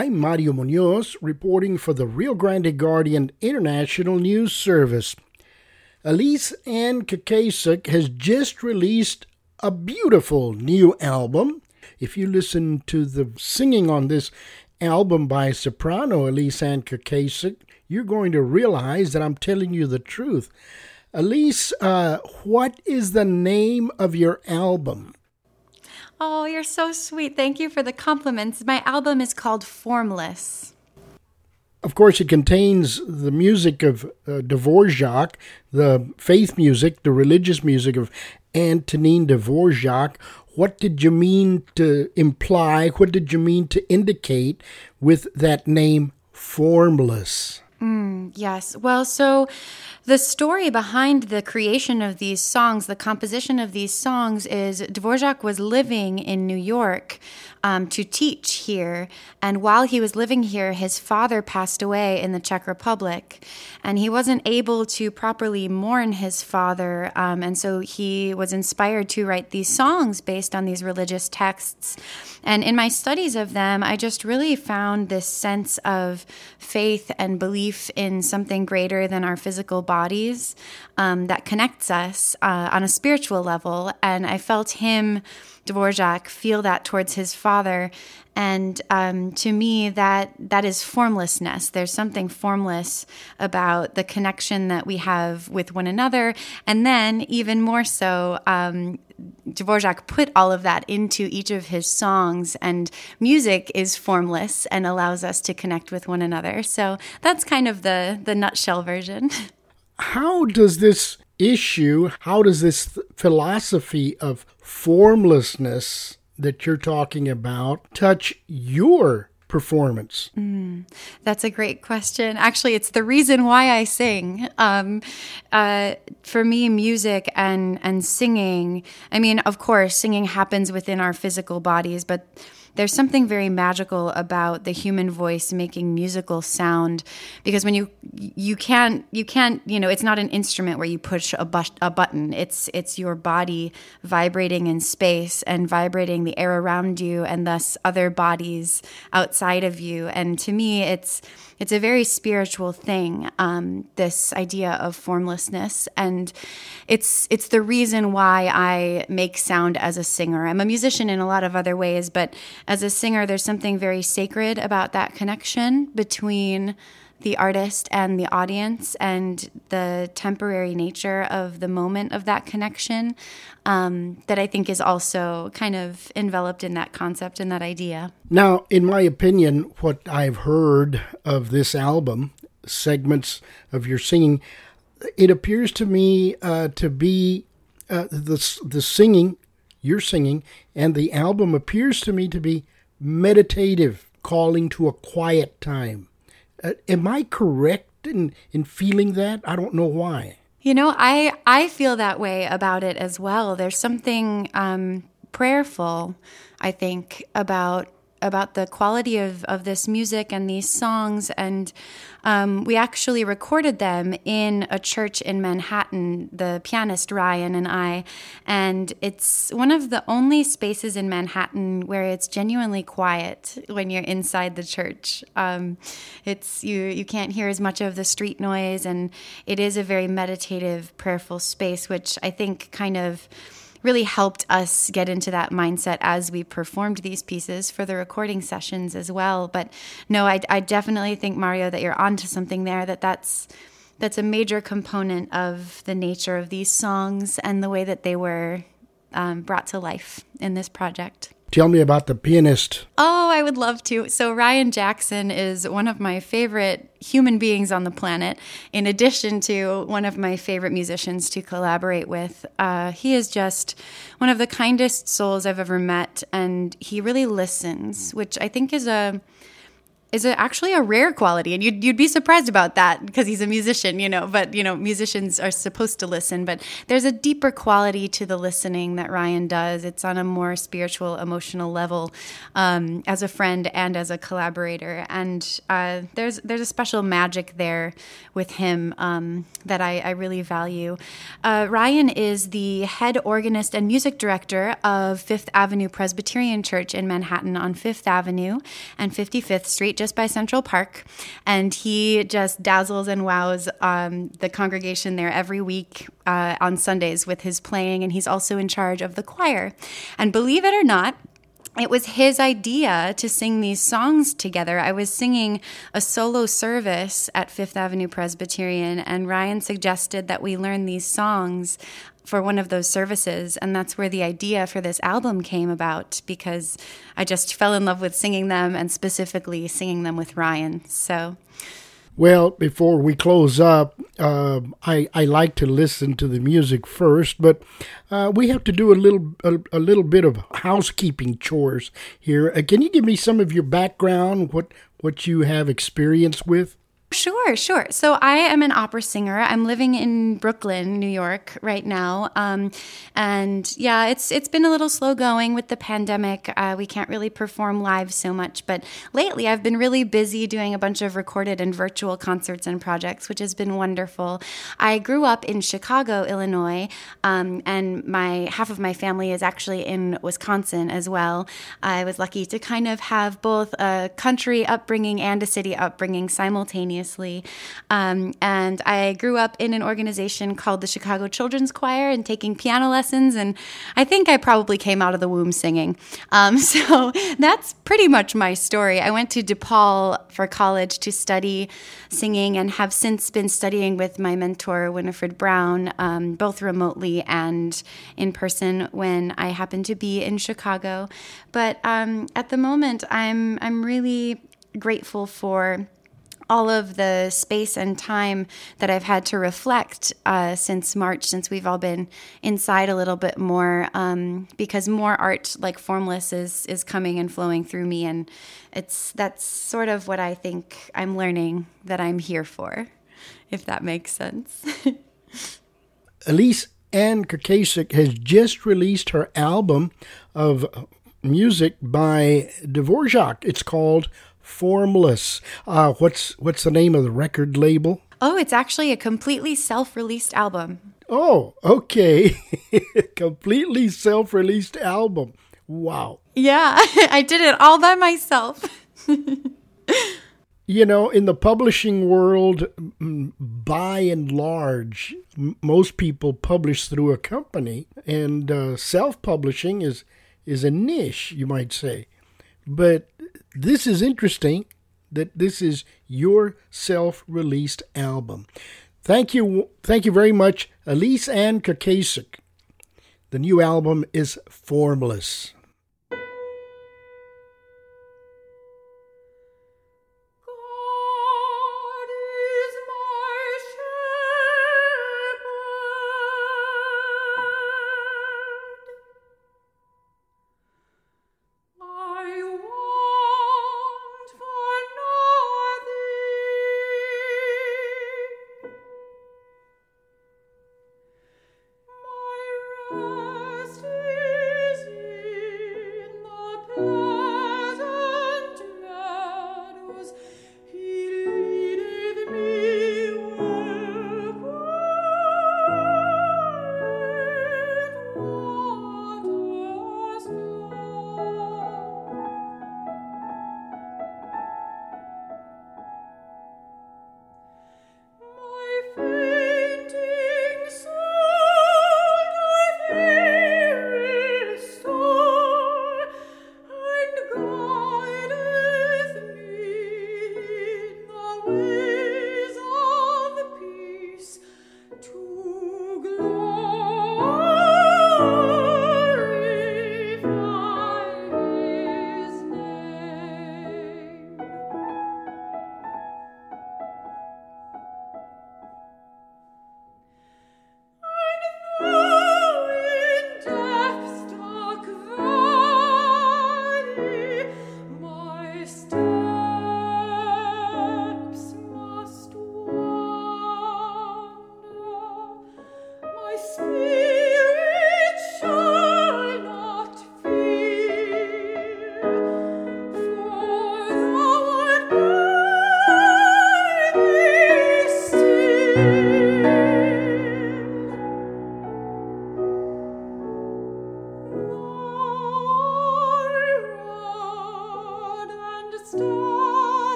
I'm Mario Munoz reporting for the Rio Grande Guardian International News Service. Elise Ann Kakasik has just released a beautiful new album. If you listen to the singing on this album by soprano Elise Ann Kakasik, you're going to realize that I'm telling you the truth. Elise, uh, what is the name of your album? Oh, you're so sweet. Thank you for the compliments. My album is called Formless. Of course, it contains the music of uh, Dvorak, the faith music, the religious music of Antonin Dvorak. What did you mean to imply? What did you mean to indicate with that name, Formless? Mm, yes. Well, so the story behind the creation of these songs, the composition of these songs, is Dvorak was living in New York um, to teach here. And while he was living here, his father passed away in the Czech Republic. And he wasn't able to properly mourn his father. Um, and so he was inspired to write these songs based on these religious texts. And in my studies of them, I just really found this sense of faith and belief in something greater than our physical bodies um, that connects us uh, on a spiritual level. And I felt him Dvorak feel that towards his father. And um, to me, that that is formlessness. There's something formless about the connection that we have with one another, and then even more so, um, Dvorak put all of that into each of his songs, and music is formless and allows us to connect with one another. So that's kind of the the nutshell version. How does this issue, how does this philosophy of formlessness that you're talking about touch your performance? Mm, that's a great question. Actually, it's the reason why I sing. Um, uh, for me, music and and singing. I mean, of course, singing happens within our physical bodies, but there's something very magical about the human voice making musical sound because when you you can't you can't you know it's not an instrument where you push a, bu- a button. It's it's your body vibrating in space and vibrating the air around you and thus other bodies outside of you. And to me it's it's a very spiritual thing um, this idea of formlessness. And it's it's the reason why I make sound as a singer. I'm a musician in a lot of other ways but as a singer, there's something very sacred about that connection between the artist and the audience and the temporary nature of the moment of that connection um, that I think is also kind of enveloped in that concept and that idea. Now, in my opinion, what I've heard of this album, segments of your singing, it appears to me uh, to be uh, the, the singing you're singing, and the album appears to me to be meditative, calling to a quiet time. Uh, am I correct in, in feeling that? I don't know why. You know, I I feel that way about it as well. There's something um, prayerful, I think, about about the quality of, of this music and these songs. And um, we actually recorded them in a church in Manhattan, the pianist Ryan and I. And it's one of the only spaces in Manhattan where it's genuinely quiet when you're inside the church. Um, it's you you can't hear as much of the street noise, and it is a very meditative, prayerful space, which I think kind of really helped us get into that mindset as we performed these pieces for the recording sessions as well. But no, I, I definitely think Mario that you're onto something there. That that's that's a major component of the nature of these songs and the way that they were um, brought to life in this project. Tell me about the pianist. Oh, I would love to. So, Ryan Jackson is one of my favorite human beings on the planet, in addition to one of my favorite musicians to collaborate with. Uh, he is just one of the kindest souls I've ever met, and he really listens, which I think is a is a, actually a rare quality and you'd, you'd be surprised about that because he's a musician you know but you know musicians are supposed to listen but there's a deeper quality to the listening that ryan does. It's on a more spiritual emotional level um, as a friend and as a collaborator and uh, there's there's a special magic there with him um, that I, I, really value. Uh, ryan is the head organist and music director of fifth avenue presbyterian church in manhattan on fifth avenue and 55th street just by Central Park, and he just dazzles and wows um, the congregation there every week uh, on Sundays with his playing, and he's also in charge of the choir. And believe it or not, it was his idea to sing these songs together. I was singing a solo service at Fifth Avenue Presbyterian, and Ryan suggested that we learn these songs for one of those services. And that's where the idea for this album came about because I just fell in love with singing them and specifically singing them with Ryan. So. Well, before we close up, uh, I, I like to listen to the music first, but uh, we have to do a little a, a, little bit of housekeeping chores here. Uh, can you give me some of your background, what what you have experience with? Sure, sure. So I am an opera singer. I'm living in Brooklyn, New York, right now, um, and yeah, it's it's been a little slow going with the pandemic. Uh, we can't really perform live so much, but lately I've been really busy doing a bunch of recorded and virtual concerts and projects, which has been wonderful. I grew up in Chicago, Illinois, um, and my half of my family is actually in Wisconsin as well. I was lucky to kind of have both a country upbringing and a city upbringing simultaneously Um, and I grew up in an organization called the Chicago Children's Choir and taking piano lessons. And I think I probably came out of the womb singing. Um, so that's pretty much my story. I went to DePaul for college to study singing and have since been studying with my mentor, Winifred Brown, um, both remotely and in person when I happen to be in Chicago. But um, at the moment, I'm, I'm really grateful for all of the space and time that I've had to reflect uh, since March, since we've all been inside a little bit more, um, because more art like formless is is coming and flowing through me, and it's that's sort of what I think I'm learning that I'm here for, if that makes sense. Elise Ann Kakasik has just released her album of music by Dvorak. It's called Formless. Uh, what's what's the name of the record label? Oh, it's actually a completely self-released album. Oh, okay. completely self-released album. Wow. Yeah, I did it all by myself. you know, in the publishing world, by and large, most people publish through a company, and uh, self-publishing is is a niche, you might say. But this is interesting that this is your self-released album. Thank you, thank you very much, Elise Ann Kakasik. The new album is Formless.